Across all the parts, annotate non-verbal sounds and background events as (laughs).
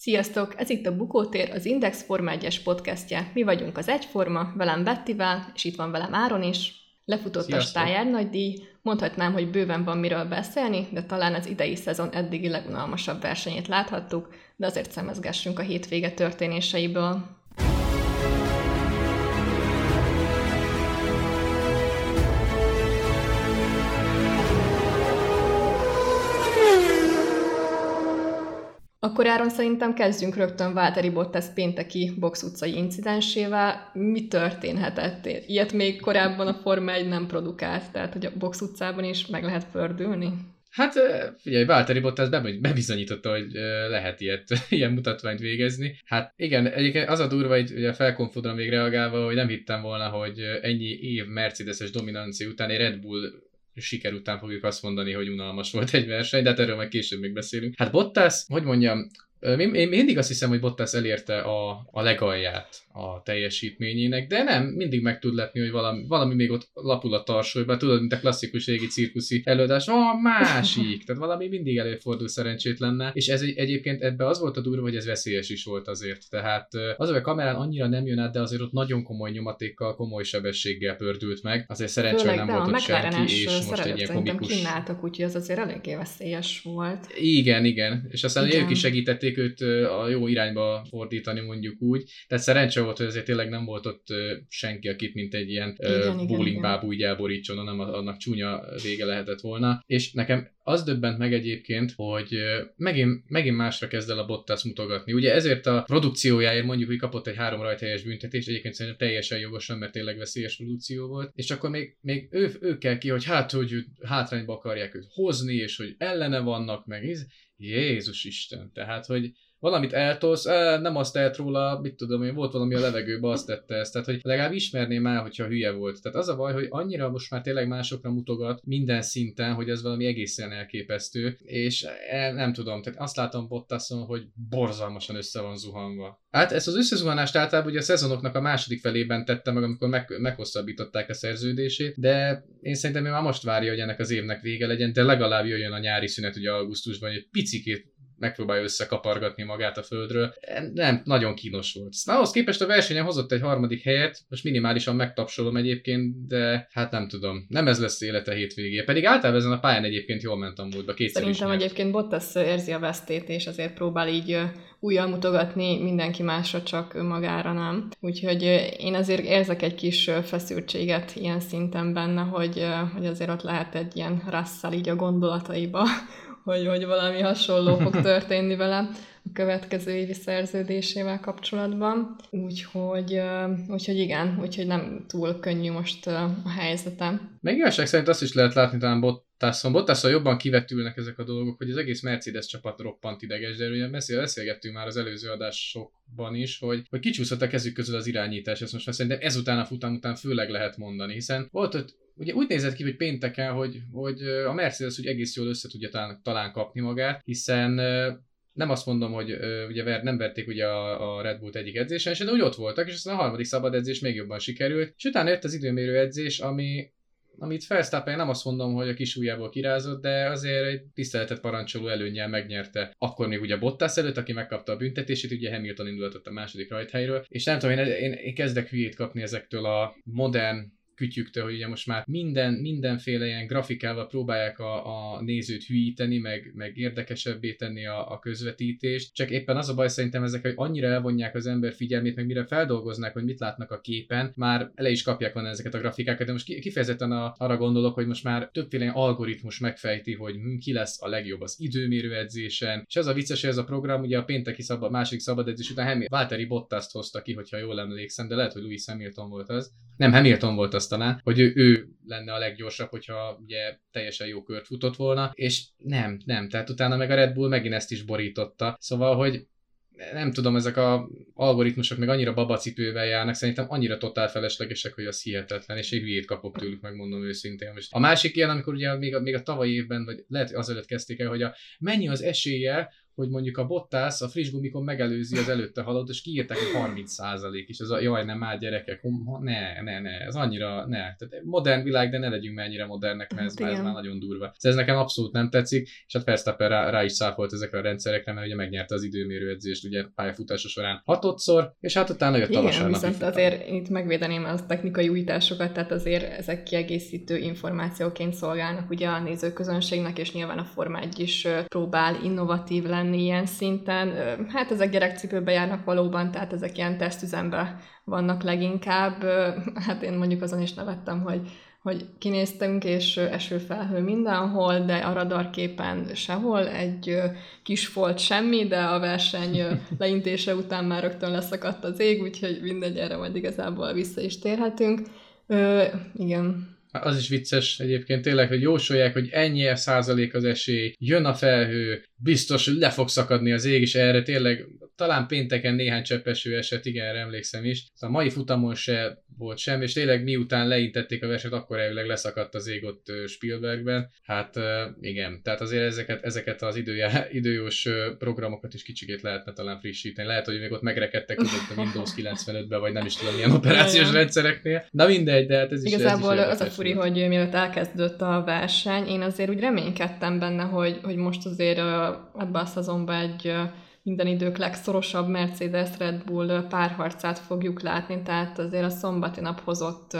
Sziasztok! Ez itt a Bukótér, az Index Forma 1-es podcastje. Mi vagyunk az Egyforma, velem Bettivel, és itt van velem Áron is. Lefutott Sziasztok. a Stájár nagydíj, mondhatnám, hogy bőven van miről beszélni, de talán az idei szezon eddigi legunalmasabb versenyét láthattuk, de azért szemezgessünk a hétvége történéseiből. Akkor Áron szerintem kezdjünk rögtön Válteri Bottas pénteki box utcai incidensével. Mi történhetett? Ilyet még korábban a Forma 1 nem produkált, tehát hogy a box utcában is meg lehet fördülni? Hát figyelj, Válteri Bottas bebizonyította, hogy lehet ilyet, (laughs) ilyen mutatványt végezni. Hát igen, egyébként az a durva, hogy ugye a felkonfodra még reagálva, hogy nem hittem volna, hogy ennyi év Mercedes-es dominancia után egy Red Bull siker után fogjuk azt mondani, hogy unalmas volt egy verseny, de hát erről meg később még beszélünk. Hát Bottas, hogy mondjam, én, én mindig azt hiszem, hogy Bottas elérte a, a legalját a teljesítményének, de nem, mindig meg tud lepni, hogy valami, valami még ott lapul a tarsolyban, tudod, mint a klasszikus régi cirkuszi előadás, a másik, tehát valami mindig előfordul szerencsétlenne, és ez egy, egyébként ebbe az volt a durva, hogy ez veszélyes is volt azért, tehát az, hogy a kamerán annyira nem jön át, de azért ott nagyon komoly nyomatékkal, komoly sebességgel pördült meg, azért szerencsére nem volt ott senki, és most egy ilyen komikus... kínáltak, úgyhogy az azért eléggé veszélyes volt. Igen, igen, és aztán igen. ők is segítették őt a jó irányba fordítani, mondjuk úgy, tehát szerencsé volt, hogy azért tényleg nem volt ott senki, akit mint egy ilyen igen, bowling bábú így elborítson, hanem annak csúnya vége lehetett volna. És nekem az döbbent meg egyébként, hogy megint, megint másra kezd el a Bottas mutogatni. Ugye ezért a produkciójáért mondjuk, hogy kapott egy három rajthelyes büntetést, egyébként szerintem teljesen jogosan, mert tényleg veszélyes produkció volt, és akkor még, még ő, ő kell ki, hogy hát, hogy hátrányba akarják őt hozni, és hogy ellene vannak, meg Jézus Isten, tehát, hogy valamit eltolsz, nem azt telt róla, mit tudom én, volt valami a levegőbe, azt tette ezt. Tehát, hogy legalább ismerném el, hogyha hülye volt. Tehát az a baj, hogy annyira most már tényleg másokra mutogat minden szinten, hogy ez valami egészen elképesztő, és el, nem tudom, tehát azt látom Bottason, hogy borzalmasan össze van zuhanva. Hát ezt az összezuhanást általában ugye a szezonoknak a második felében tette meg, amikor meg, meghosszabbították a szerződését, de én szerintem ő már most várja, hogy ennek az évnek vége legyen, de legalább jöjjön a nyári szünet ugye augusztusban, hogy egy picikét megpróbálja összekapargatni magát a földről. Nem, nagyon kínos volt. Na, ahhoz képest a versenyen hozott egy harmadik helyet, most minimálisan megtapsolom egyébként, de hát nem tudom, nem ez lesz élete hétvégé. Pedig általában ezen a pályán egyébként jól ment a múltba, kétszer Szerintem is egyébként Bottas érzi a vesztét, és azért próbál így újjal mutogatni mindenki másra, csak önmagára nem. Úgyhogy én azért érzek egy kis feszültséget ilyen szinten benne, hogy, hogy azért ott lehet egy ilyen rasszal így a gondolataiba, hogy, hogy valami hasonló fog (laughs) történni vele a következő évi szerződésével kapcsolatban. Úgyhogy, úgyhogy igen, úgyhogy nem túl könnyű most a helyzetem. Meg igazság szerint azt is lehet látni talán Bottasson. Bottasson jobban kivetülnek ezek a dolgok, hogy az egész Mercedes csapat roppant ideges, de ugye beszélgettünk már az előző adásokban is, hogy, hogy kicsúszott a kezük közül az irányítás, ezt most már szerintem ezután a futam után főleg lehet mondani, hiszen volt ott Ugye úgy nézett ki, hogy pénteken, hogy, hogy a Mercedes úgy egész jól össze tudja talán, talán kapni magát, hiszen nem azt mondom, hogy ugye nem verték ugye a, a Red Bullt egyik edzésen, de úgy ott voltak, és aztán a harmadik szabad edzés még jobban sikerült, és utána jött az időmérő edzés, ami, amit Felsztappen nem azt mondom, hogy a kis ujjából kirázott, de azért egy tiszteletet parancsoló előnyel megnyerte. Akkor még ugye Bottas előtt, aki megkapta a büntetését, ugye Hamilton indultott a második rajthelyről, és nem tudom, én, én, én kezdek hülyét kapni ezektől a modern kütyüktől, hogy ugye most már minden, mindenféle ilyen grafikával próbálják a, a nézőt hülyíteni, meg, meg érdekesebbé tenni a, a közvetítést. Csak éppen az a baj szerintem ezek, hogy annyira elvonják az ember figyelmét, meg mire feldolgoznák, hogy mit látnak a képen, már ele is kapják van ezeket a grafikákat, de most kifejezetten a, arra gondolok, hogy most már többféle algoritmus megfejti, hogy ki lesz a legjobb az időmérő edzésen. És az a vicces, hogy ez a program ugye a pénteki szabad, második szabad edzés után Valtteri Bottaszt hozta ki, hogyha jól emlékszem, de lehet, hogy Louis Hamilton volt az. Nem, Hamilton volt az talán, hogy ő, ő lenne a leggyorsabb, hogyha ugye teljesen jó kört futott volna, és nem, nem, tehát utána meg a Red Bull megint ezt is borította. Szóval, hogy nem tudom, ezek a algoritmusok meg annyira babacipővel járnak, szerintem annyira totál feleslegesek, hogy az hihetetlen, és egy hülyét kapok tőlük, megmondom őszintén. Most a másik ilyen, amikor ugye még a, még a tavalyi évben, vagy lehet, azelőtt kezdték el, hogy a, mennyi az esélye, hogy mondjuk a Bottas a friss gumikon megelőzi az előtte haladót, és kiírták, hogy 30% és ez a jaj, nem már gyerekek, ne, ne, ne, ez annyira, ne. Tehát modern világ, de ne legyünk mennyire modernek, mert ez, hát, már, ez már nagyon durva. Ez nekem abszolút nem tetszik, és hát Verstappen rá, rá is száfolt ezekre a rendszerekre, mert ugye megnyerte az időmérő edzést ugye pályafutása során hatodszor, és hát utána jött Igen, a vasárnapi viszont azért itt megvédeném az technikai újításokat, tehát azért ezek kiegészítő információként szolgálnak ugye a nézőközönségnek, és nyilván a Forma 1 is próbál innovatív lenni ilyen szinten. Hát ezek gyerekcipőbe járnak valóban, tehát ezek ilyen tesztüzembe vannak leginkább. Hát én mondjuk azon is nevettem, hogy hogy kinéztünk, és esőfelhő mindenhol, de a radarképen sehol, egy kis folt semmi, de a verseny (laughs) leintése után már rögtön leszakadt az ég, úgyhogy mindegy, erre majd igazából vissza is térhetünk. Ö, igen. Az is vicces egyébként tényleg, hogy jósolják, hogy ennyi százalék az esély, jön a felhő, biztos, hogy le fog szakadni az ég, és erre tényleg talán pénteken néhány cseppeső eset, igen, emlékszem is. A mai futamon se volt sem, és tényleg miután leintették a versenyt, akkor elvileg leszakadt az ég ott Spielbergben. Hát igen, tehát azért ezeket, ezeket az időjá, (laughs) időjós programokat is kicsikét lehetne talán frissíteni. Lehet, hogy még ott megrekedtek ott a Windows 95-ben, vagy nem is tudom milyen operációs rendszereknél. Na mindegy, de hát ez is Igazából ez is az a furi, hogy mielőtt elkezdődött a verseny, én azért úgy reménykedtem benne, hogy, hogy most azért ebben a szezonban egy minden idők legszorosabb Mercedes Red Bull párharcát fogjuk látni, tehát azért a szombati nap hozott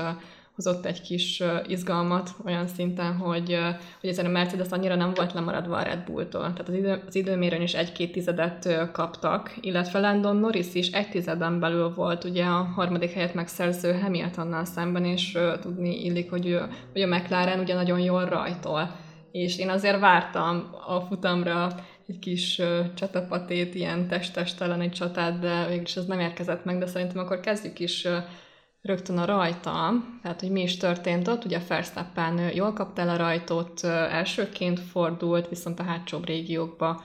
hozott egy kis izgalmat olyan szinten, hogy, hogy ezen a Mercedes annyira nem volt lemaradva a Red Bulltól. Tehát az, idő, az időmérőn is egy-két tizedet kaptak, illetve Landon Norris is egy tizeden belül volt ugye a harmadik helyet megszerző Hamiltonnal szemben, és tudni illik, hogy, hogy a McLaren ugye nagyon jól rajtol. És én azért vártam a futamra egy kis csatapatét, ilyen test-test egy csatát, de végülis ez nem érkezett meg, de szerintem akkor kezdjük is rögtön a rajta, tehát hogy mi is történt ott, ugye Verstappen jól kapta el a rajtot, elsőként fordult, viszont a hátsóbb régiókban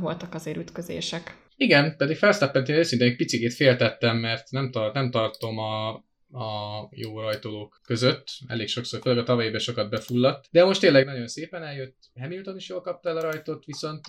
voltak azért ütközések. Igen, pedig Verstappen-t én őszintén egy picit féltettem, mert nem, tart, nem tartom a a jó rajtolók között. Elég sokszor, főleg a tavalyi sokat befulladt. De most tényleg nagyon szépen eljött. Hamilton is jól kapta el a rajtot, viszont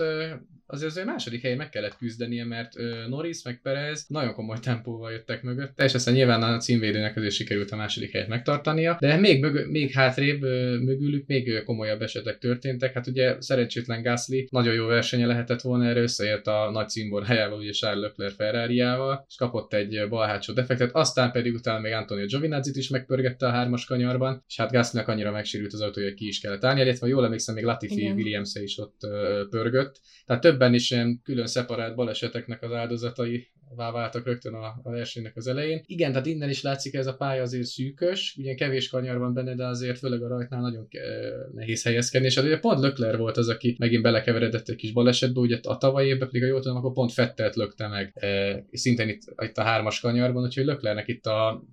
azért az második helyen meg kellett küzdenie, mert Norris meg Perez nagyon komoly tempóval jöttek mögött, és aztán nyilván a címvédőnek azért sikerült a második helyet megtartania, de még, mög- még hátrébb mögülük még komolyabb esetek történtek. Hát ugye szerencsétlen Gasly nagyon jó versenye lehetett volna, erre összeért a nagy címbor helyával, ugye Charles Leclerc ferrari és kapott egy balhátsó defektet, aztán pedig utána még Antonio Giovinazzi is megpörgette a hármas kanyarban, és hát Gaslynak annyira megsérült az autó, hogy ki is kellett állni, illetve jól emlékszem, még Latifi williams is ott pörgött. Tehát többen is ilyen külön szeparált baleseteknek az áldozatai váltak rögtön a, a versenynek az elején. Igen, tehát innen is látszik, ez a pálya azért szűkös, ugye kevés kanyar van benne, de azért főleg a rajtnál nagyon nehéz helyezkedni, és hát ugye pont Lökler volt az, aki megint belekeveredett egy kis balesetbe, ugye a tavalyi évben pedig, a jól tudom, akkor pont Fettelt lökte meg, e, szintén itt, itt a hármas kanyarban, úgyhogy Löklernek itt a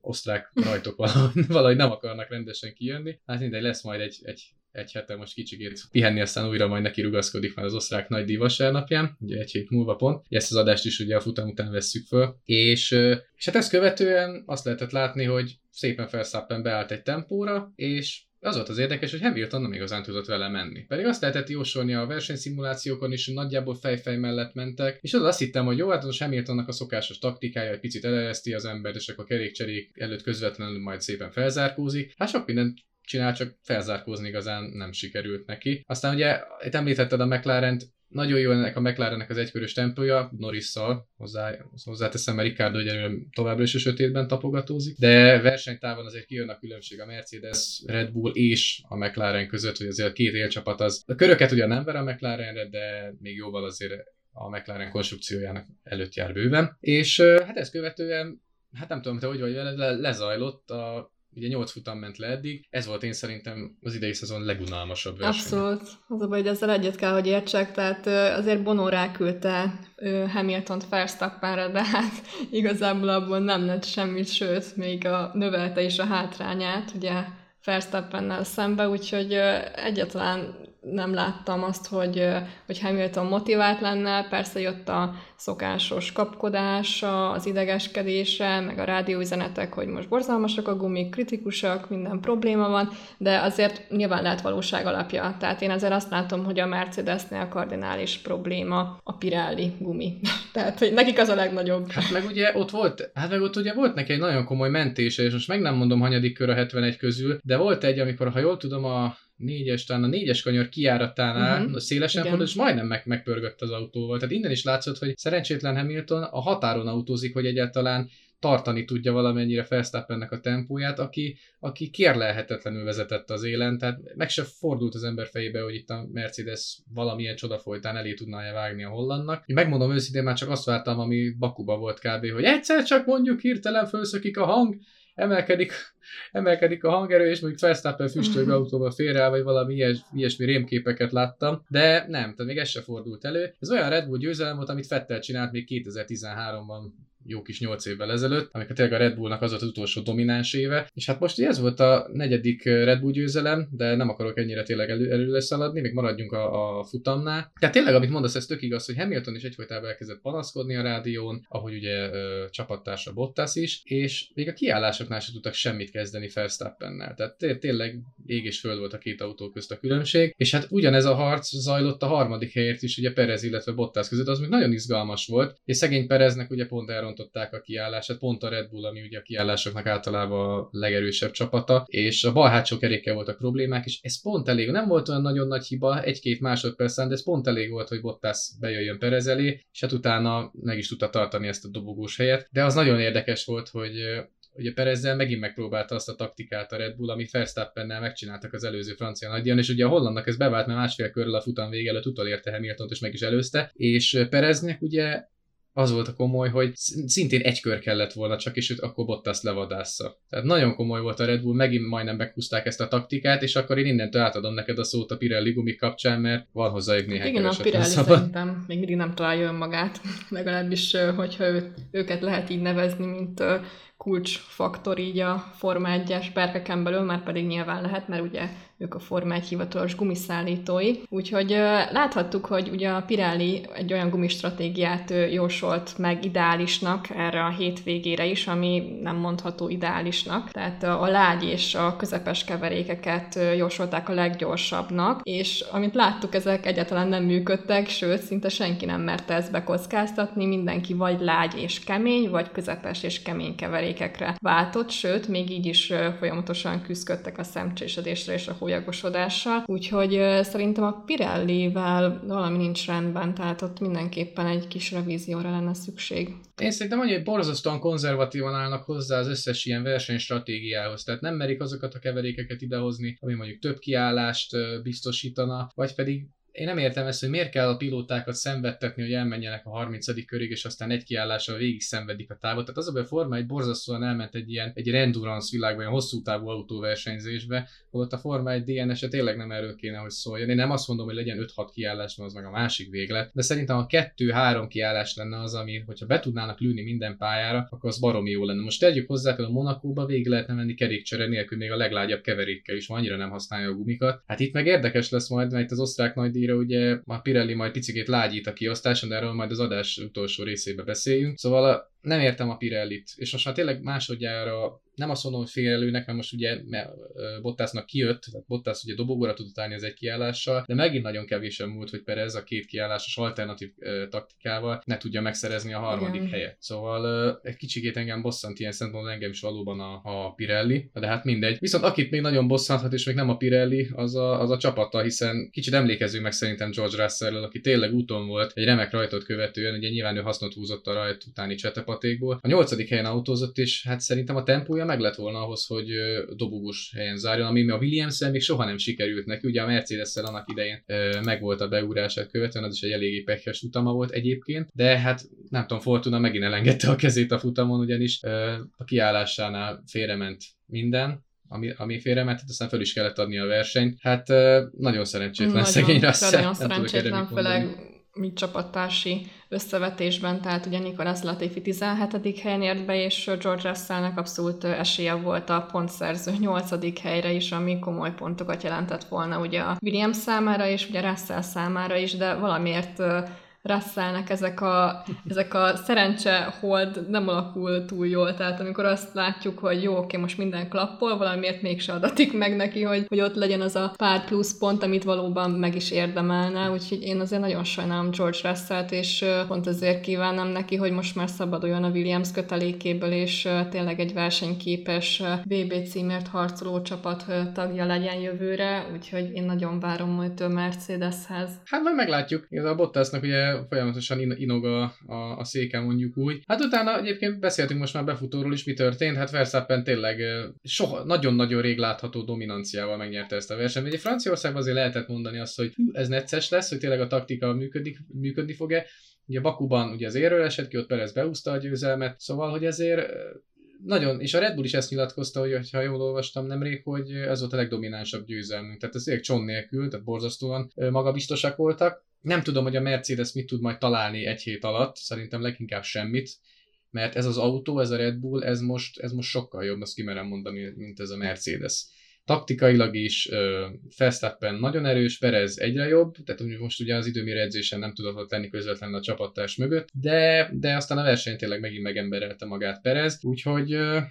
osztrák rajtok valahogy, (laughs) valahogy nem akarnak rendesen kijönni. Hát mindegy, lesz majd egy, egy, egy hete most kicsikét pihenni, aztán újra majd neki rugaszkodik már az osztrák nagy díj ugye egy hét múlva pont. Ezt az adást is ugye a futam után vesszük föl. És, és hát ezt követően azt lehetett látni, hogy szépen felszáppen beállt egy tempóra, és az volt az érdekes, hogy Hamilton nem igazán tudott vele menni. Pedig azt lehetett jósolni a versenyszimulációkon is, hogy nagyjából fejfej mellett mentek, és az azt hittem, hogy jó, hát az Hamiltonnak a szokásos taktikája, egy picit elereszti az ember, és akkor kerékcserék előtt közvetlenül majd szépen felzárkózik. Hát sok mindent csinál, csak felzárkózni igazán nem sikerült neki. Aztán ugye, itt említetted a McLaren-t, nagyon jó ennek a McLarennek az egykörös tempója, Norrisszal, hozzá, hozzáteszem, mert Ricardo ugye továbbra is a sötétben tapogatózik, de versenytávon azért kijön a különbség a Mercedes, Red Bull és a McLaren között, hogy azért a két élcsapat az, a köröket ugye nem ver a McLarenre, de még jóval azért a McLaren konstrukciójának előtt jár bőven. És hát ezt követően, hát nem tudom, te hogy vagy vele, le, lezajlott a Ugye 8 futam ment le eddig, ez volt én szerintem az idei szezon legunalmasabb verseny. Abszolút. Az a baj, hogy ezzel egyet kell, hogy értsek, tehát azért Bono ráküldte Hamilton-t Verstappenre, de hát (laughs) igazából abból nem lett semmit, sőt, még a növelte is a hátrányát, ugye Verstappennel szembe, úgyhogy egyetlen nem láttam azt, hogy, hogy Hamilton motivált lenne, persze jött a szokásos kapkodás, az idegeskedése, meg a rádióüzenetek, hogy most borzalmasak a gumik, kritikusak, minden probléma van, de azért nyilván lehet valóság alapja. Tehát én azért azt látom, hogy a Mercedesnél kardinális probléma a Pirelli gumi. (laughs) Tehát, hogy nekik az a legnagyobb. Hát meg ugye ott volt, hát meg ott ugye volt neki egy nagyon komoly mentése, és most meg nem mondom hanyadik kör a 71 közül, de volt egy, amikor, ha jól tudom, a négyes, talán a négyes kanyar kiáratánál uh-huh. szélesen fordult, és majdnem meg, megpörgött az autóval. Tehát innen is látszott, hogy szerencsétlen Hamilton a határon autózik, hogy egyáltalán tartani tudja valamennyire Felsztappennek a tempóját, aki, aki kérlelhetetlenül vezetett az élen, tehát meg se fordult az ember fejébe, hogy itt a Mercedes valamilyen csoda folytán elé tudná vágni a hollandnak. Én megmondom őszintén, már csak azt vártam, ami Bakuba volt kb., hogy egyszer csak mondjuk hirtelen felszökik a hang, emelkedik, emelkedik a hangerő, és mondjuk Verstappen füstög autóba félre, vagy valami ilyes, ilyesmi rémképeket láttam, de nem, tehát még ez se fordult elő. Ez olyan Red Bull győzelem volt, amit Fettel csinált még 2013-ban jó kis nyolc évvel ezelőtt, amikor tényleg a Red Bullnak az volt az utolsó domináns éve, és hát most ez volt a negyedik Red Bull győzelem, de nem akarok ennyire tényleg elő, előre szaladni, még maradjunk a, a futamnál. Tehát tényleg, amit mondasz, ez tök igaz, hogy Hamilton is egyfolytában elkezdett panaszkodni a rádión, ahogy ugye ö, csapattársa Bottas is, és még a kiállásoknál sem tudtak semmit kezdeni Verstappennel. Tehát té- tényleg ég és föld volt a két autó közt a különbség, és hát ugyanez a harc zajlott a harmadik helyért is, ugye Perez, illetve Bottas között, az még nagyon izgalmas volt, és szegény Pereznek ugye pont elront elrontották a kiállását, pont a Red Bull, ami ugye a kiállásoknak általában a legerősebb csapata, és a bal hátsó kerékkel voltak problémák, és ez pont elég, nem volt olyan nagyon nagy hiba, egy-két másodpercen, de ez pont elég volt, hogy Bottas bejöjjön Perez elé, és hát utána meg is tudta tartani ezt a dobogós helyet, de az nagyon érdekes volt, hogy ugye Perezzel megint megpróbálta azt a taktikát a Red Bull, amit Verstappennel megcsináltak az előző francia nagydíjon, és ugye a hollandnak ez bevált, mert másfél körül a futam vége előtt utolérte hamilton és meg is előzte, és Pereznek ugye az volt a komoly, hogy szintén egy kör kellett volna csak, és őt akkor Bottas levadásza. Tehát nagyon komoly volt a Red Bull, megint majdnem meghúzták ezt a taktikát, és akkor én innentől átadom neked a szót a Pirelli gumi kapcsán, mert van hozzájuk néhány Igen, a Pirelli szabad. szerintem még mindig nem találja önmagát, (laughs) legalábbis, hogyha őket lehet így nevezni, mint kulcsfaktor így a Forma 1-es berkeken belül, már pedig nyilván lehet, mert ugye ők a Forma 1 hivatalos gumiszállítói. Úgyhogy láthattuk, hogy ugye a Pirelli egy olyan gumistratégiát jósolt meg ideálisnak erre a hétvégére is, ami nem mondható ideálisnak. Tehát a lágy és a közepes keverékeket jósolták a leggyorsabbnak, és amit láttuk, ezek egyáltalán nem működtek, sőt, szinte senki nem merte ezt bekockáztatni, mindenki vagy lágy és kemény, vagy közepes és kemény keverékekre váltott, sőt, még így is folyamatosan küzdöttek a szemcsésedésre és a túljagosodással, úgyhogy szerintem a Pirelli-vel valami nincs rendben, tehát ott mindenképpen egy kis revízióra lenne szükség. Én szerintem hogy borzasztóan konzervatívan állnak hozzá az összes ilyen versenystratégiához, tehát nem merik azokat a keverékeket idehozni, ami mondjuk több kiállást biztosítana, vagy pedig én nem értem ezt, hogy miért kell a pilótákat szenvedtetni, hogy elmenjenek a 30. körig, és aztán egy kiállással végig szenvedik a távot. Tehát az a Forma egy borzasztóan elment egy ilyen egy endurance világban, ilyen hosszú távú autóversenyzésbe, holott a Forma egy DNS-e tényleg nem erről kéne, hogy szóljon. Én nem azt mondom, hogy legyen 5-6 kiállás, mert az meg a másik véglet, de szerintem a 2-3 kiállás lenne az, ami, hogyha be tudnának lőni minden pályára, akkor az baromi jó lenne. Most tegyük hozzá, hogy a Monakóba végig lehetne menni kerékcsere nélkül, még a leglágyabb keverékkel is, annyira nem használja a gumikat. Hát itt meg érdekes lesz majd, mert az osztrák nagy díjra ugye a Pirelli majd picikét lágyít a kiosztáson, de erről majd az adás utolsó részébe beszéljünk. Szóval nem értem a Pirellit, és most már tényleg másodjára nem azt mondom, hogy félelőnek, mert most ugye Bottasnak kijött, tehát Bottas ugye dobogóra tudott állni az egy kiállással, de megint nagyon kevésen múlt, hogy Perez a két kiállásos alternatív uh, taktikával ne tudja megszerezni a harmadik Igen. helyet. Szóval uh, egy kicsikét engem bosszant ilyen szempontból engem is valóban a, a Pirelli, de hát mindegy. Viszont akit még nagyon bosszanthat, és még nem a Pirelli, az a, az a csapata, hiszen kicsit emlékezünk meg szerintem George russell aki tényleg úton volt, egy remek rajtot követően, ugye nyilván ő hasznot húzott a rajt utáni csetepatékból. A nyolcadik helyen autózott, és hát szerintem a tempója meg lett volna ahhoz, hogy dobogós helyen zárjon, ami a williams még soha nem sikerült neki. Ugye a mercedes annak idején megvolt a beúrását követően, az is egy eléggé pekhes futama volt egyébként, de hát nem tudom, Fortuna megint elengedte a kezét a futamon, ugyanis a kiállásánál félrement minden, ami, ami félrement, aztán föl is kellett adni a versenyt. Hát nagyon szerencsétlen nagyon, szegény Russell. Nagyon szerencsétlen, főleg mi csapattársi összevetésben, tehát ugye Nicolas Latifi 17. helyen ért be, és George Russellnek abszolút esélye volt a pontszerző 8. helyre is, ami komoly pontokat jelentett volna ugye a Williams számára, és ugye Russell számára is, de valamiért Russellnek ezek a, ezek a szerencse hold nem alakul túl jól, tehát amikor azt látjuk, hogy jó, oké, most minden klappol, valamiért mégse adatik meg neki, hogy, hogy ott legyen az a pár plusz pont, amit valóban meg is érdemelne, úgyhogy én azért nagyon sajnálom George Russell-t, és pont azért kívánom neki, hogy most már szabaduljon a Williams kötelékéből, és tényleg egy versenyképes VB címért harcoló csapat tagja legyen jövőre, úgyhogy én nagyon várom majd a Mercedeshez. Hát majd meglátjuk. Ez a Bottasnak ugye folyamatosan inog a, a, a széke, mondjuk úgy. Hát utána egyébként beszéltünk most már befutóról is, mi történt. Hát Verstappen tényleg soha, nagyon-nagyon rég látható dominanciával megnyerte ezt a versenyt. Ugye Franciaországban azért lehetett mondani azt, hogy ez necces lesz, hogy tényleg a taktika működik, működni fog-e. Ugye Bakuban ugye az érről esett ki, ott Perez beúszta a győzelmet, szóval, hogy ezért nagyon, és a Red Bull is ezt nyilatkozta, hogy ha jól olvastam nemrég, hogy ez volt a legdominánsabb győzelmünk. Tehát ez egy cson nélkül, tehát borzasztóan magabiztosak voltak. Nem tudom, hogy a Mercedes mit tud majd találni egy hét alatt, szerintem leginkább semmit, mert ez az autó, ez a Red Bull, ez most, ez most sokkal jobb, azt kimerem mondani, mint ez a Mercedes. Taktikailag is uh, Verstappen nagyon erős, Perez egyre jobb, tehát most ugye az időmérő edzésen nem tudott ott lenni közvetlenül a csapattárs mögött, de, de aztán a verseny tényleg megint megemberelte magát Perez, úgyhogy uh,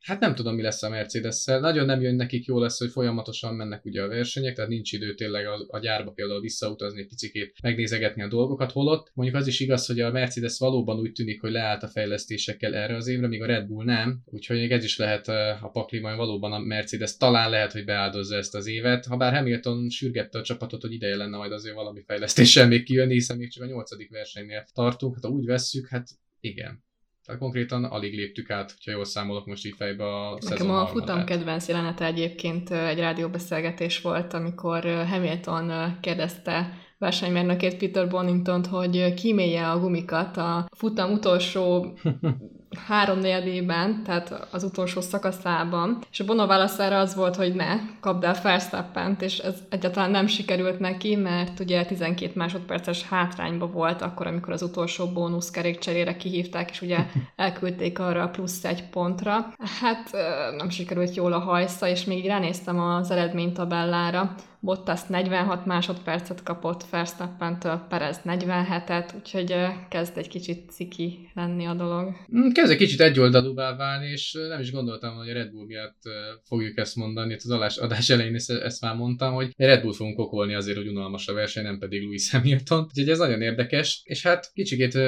Hát nem tudom, mi lesz a Mercedes-szel. Nagyon nem jön nekik jó lesz, hogy folyamatosan mennek ugye a versenyek, tehát nincs idő tényleg a, a gyárba például visszautazni egy picikét, megnézegetni a dolgokat, holott. Mondjuk az is igaz, hogy a Mercedes valóban úgy tűnik, hogy leállt a fejlesztésekkel erre az évre, míg a Red Bull nem, úgyhogy még ez is lehet a pakli, majd valóban a Mercedes talán lehet, hogy beáldozza ezt az évet. Ha bár Hamilton sürgette a csapatot, hogy ideje lenne majd azért valami fejlesztéssel még kijönni, hiszen még csak a nyolcadik versenynél tartunk, hát ha úgy vesszük, hát igen, tehát konkrétan alig léptük át, hogyha jól számolok most így fejbe a Nekem a futam kedvenc jelenete egyébként egy rádióbeszélgetés volt, amikor Hamilton kérdezte versenymérnökét Peter Bonington, hogy kímélje a gumikat a futam utolsó (laughs) háromnegyedében, tehát az utolsó szakaszában, és a Bono válaszára az volt, hogy ne, kapd el Verstappent, és ez egyáltalán nem sikerült neki, mert ugye 12 másodperces hátrányba volt akkor, amikor az utolsó bónusz kerékcserére kihívták, és ugye (laughs) elküldték arra a plusz egy pontra. Hát nem sikerült jól a hajsza, és még ránéztem az eredménytabellára, Bottas 46 másodpercet kapott, Verstappen-től Perez 47-et, úgyhogy kezd egy kicsit ciki lenni a dolog. Mm, kezd egy kicsit egyoldalúvá válni, és nem is gondoltam, hogy a Red Bull miatt fogjuk ezt mondani. Itt az adás elején ezt, ezt már mondtam, hogy Red Bull fogunk okolni azért, hogy unalmas a verseny, nem pedig Louis (laughs) Hamilton. Úgyhogy ez nagyon érdekes, és hát kicsikét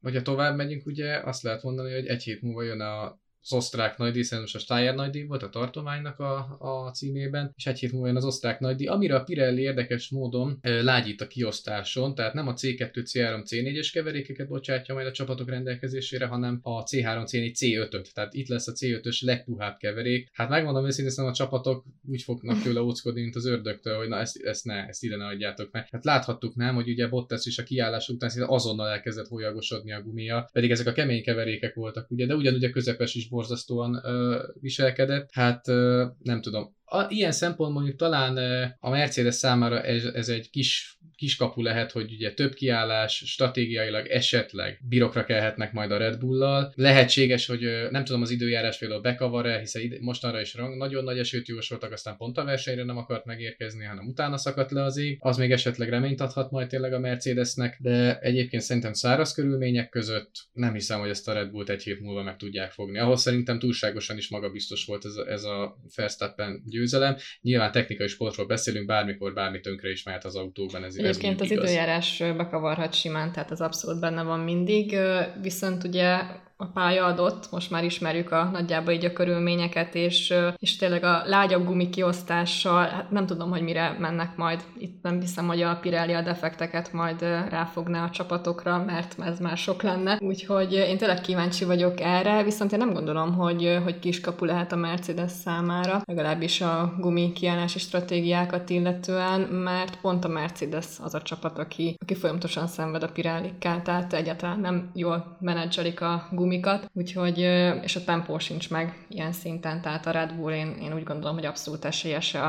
hogyha tovább megyünk, ugye azt lehet mondani, hogy egy hét múlva jön a az osztrák nagydíj, most a Steyer nagydíj volt a tartománynak a, a címében, és egy hét múlva jön az osztrák nagydíj, amire a Pirelli érdekes módon lágyít a kiosztáson, tehát nem a C2, C3, C4-es keverékeket bocsátja majd a csapatok rendelkezésére, hanem a C3, C4, C5-öt. Tehát itt lesz a C5-ös legpuhább keverék. Hát megmondom őszintén, a csapatok úgy fognak tőle óckodni, mint az ördögtől, hogy na ezt, ezt ne, ezt ide ne adjátok meg. Hát láthattuk nem, hogy ugye Bottas is a kiállás után azonnal elkezdett hólyagosodni a gumia, pedig ezek a kemény keverékek voltak, ugye, de ugyanúgy a közepes is borzasztóan ö, viselkedett. Hát ö, nem tudom. A, ilyen szempont mondjuk talán a Mercedes számára ez, ez egy kis kiskapu lehet, hogy ugye több kiállás, stratégiailag esetleg birokra kelhetnek majd a Red Bull-lal. Lehetséges, hogy nem tudom az időjárás például bekavar-e, hiszen mostanra is nagyon nagy esőt jósoltak, aztán pont a versenyre nem akart megérkezni, hanem utána szakadt le az ég. Az még esetleg reményt adhat majd tényleg a Mercedesnek, de egyébként szerintem száraz körülmények között nem hiszem, hogy ezt a Red Bullt egy hét múlva meg tudják fogni. Ahhoz szerintem túlságosan is magabiztos volt ez a, ez a Verstappen győzelem. Nyilván technikai sportról beszélünk, bármikor bármi tönkre is mehet az autóban, ez Egyébként az igaz. időjárás bekavarhat simán, tehát az abszolút benne van mindig, viszont ugye a pálya adott, most már ismerjük a nagyjából így a körülményeket, és, és tényleg a lágyabb gumi kiosztással, hát nem tudom, hogy mire mennek majd. Itt nem hiszem, hogy a Pirelli a defekteket majd ráfogná a csapatokra, mert ez már sok lenne. Úgyhogy én tényleg kíváncsi vagyok erre, viszont én nem gondolom, hogy, hogy kiskapu lehet a Mercedes számára, legalábbis a gumi kiállási stratégiákat illetően, mert pont a Mercedes az a csapat, aki, aki folyamatosan szenved a Pirellikkel, tehát egyáltalán nem jól menedzselik a gumi gumikat, úgyhogy, és a tempó sincs meg ilyen szinten, tehát a Red Bull én, én úgy gondolom, hogy abszolút esélyes a,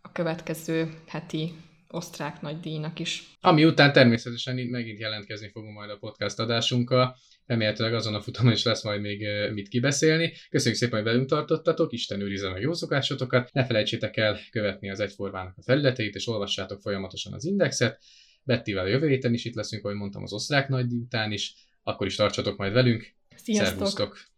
a következő heti osztrák nagydíjnak is. Ami után természetesen megint jelentkezni fogunk majd a podcast adásunkkal, remélhetőleg azon a futamon is lesz majd még mit kibeszélni. Köszönjük szépen, hogy velünk tartottatok, Isten őrizze meg jó szokásotokat, ne felejtsétek el követni az egyformának a felületeit, és olvassátok folyamatosan az indexet. Bettivel jövő héten is itt leszünk, ahogy mondtam, az osztrák nagydíj után is, akkor is tartsatok majd velünk. Sziasztok! Szervusztok!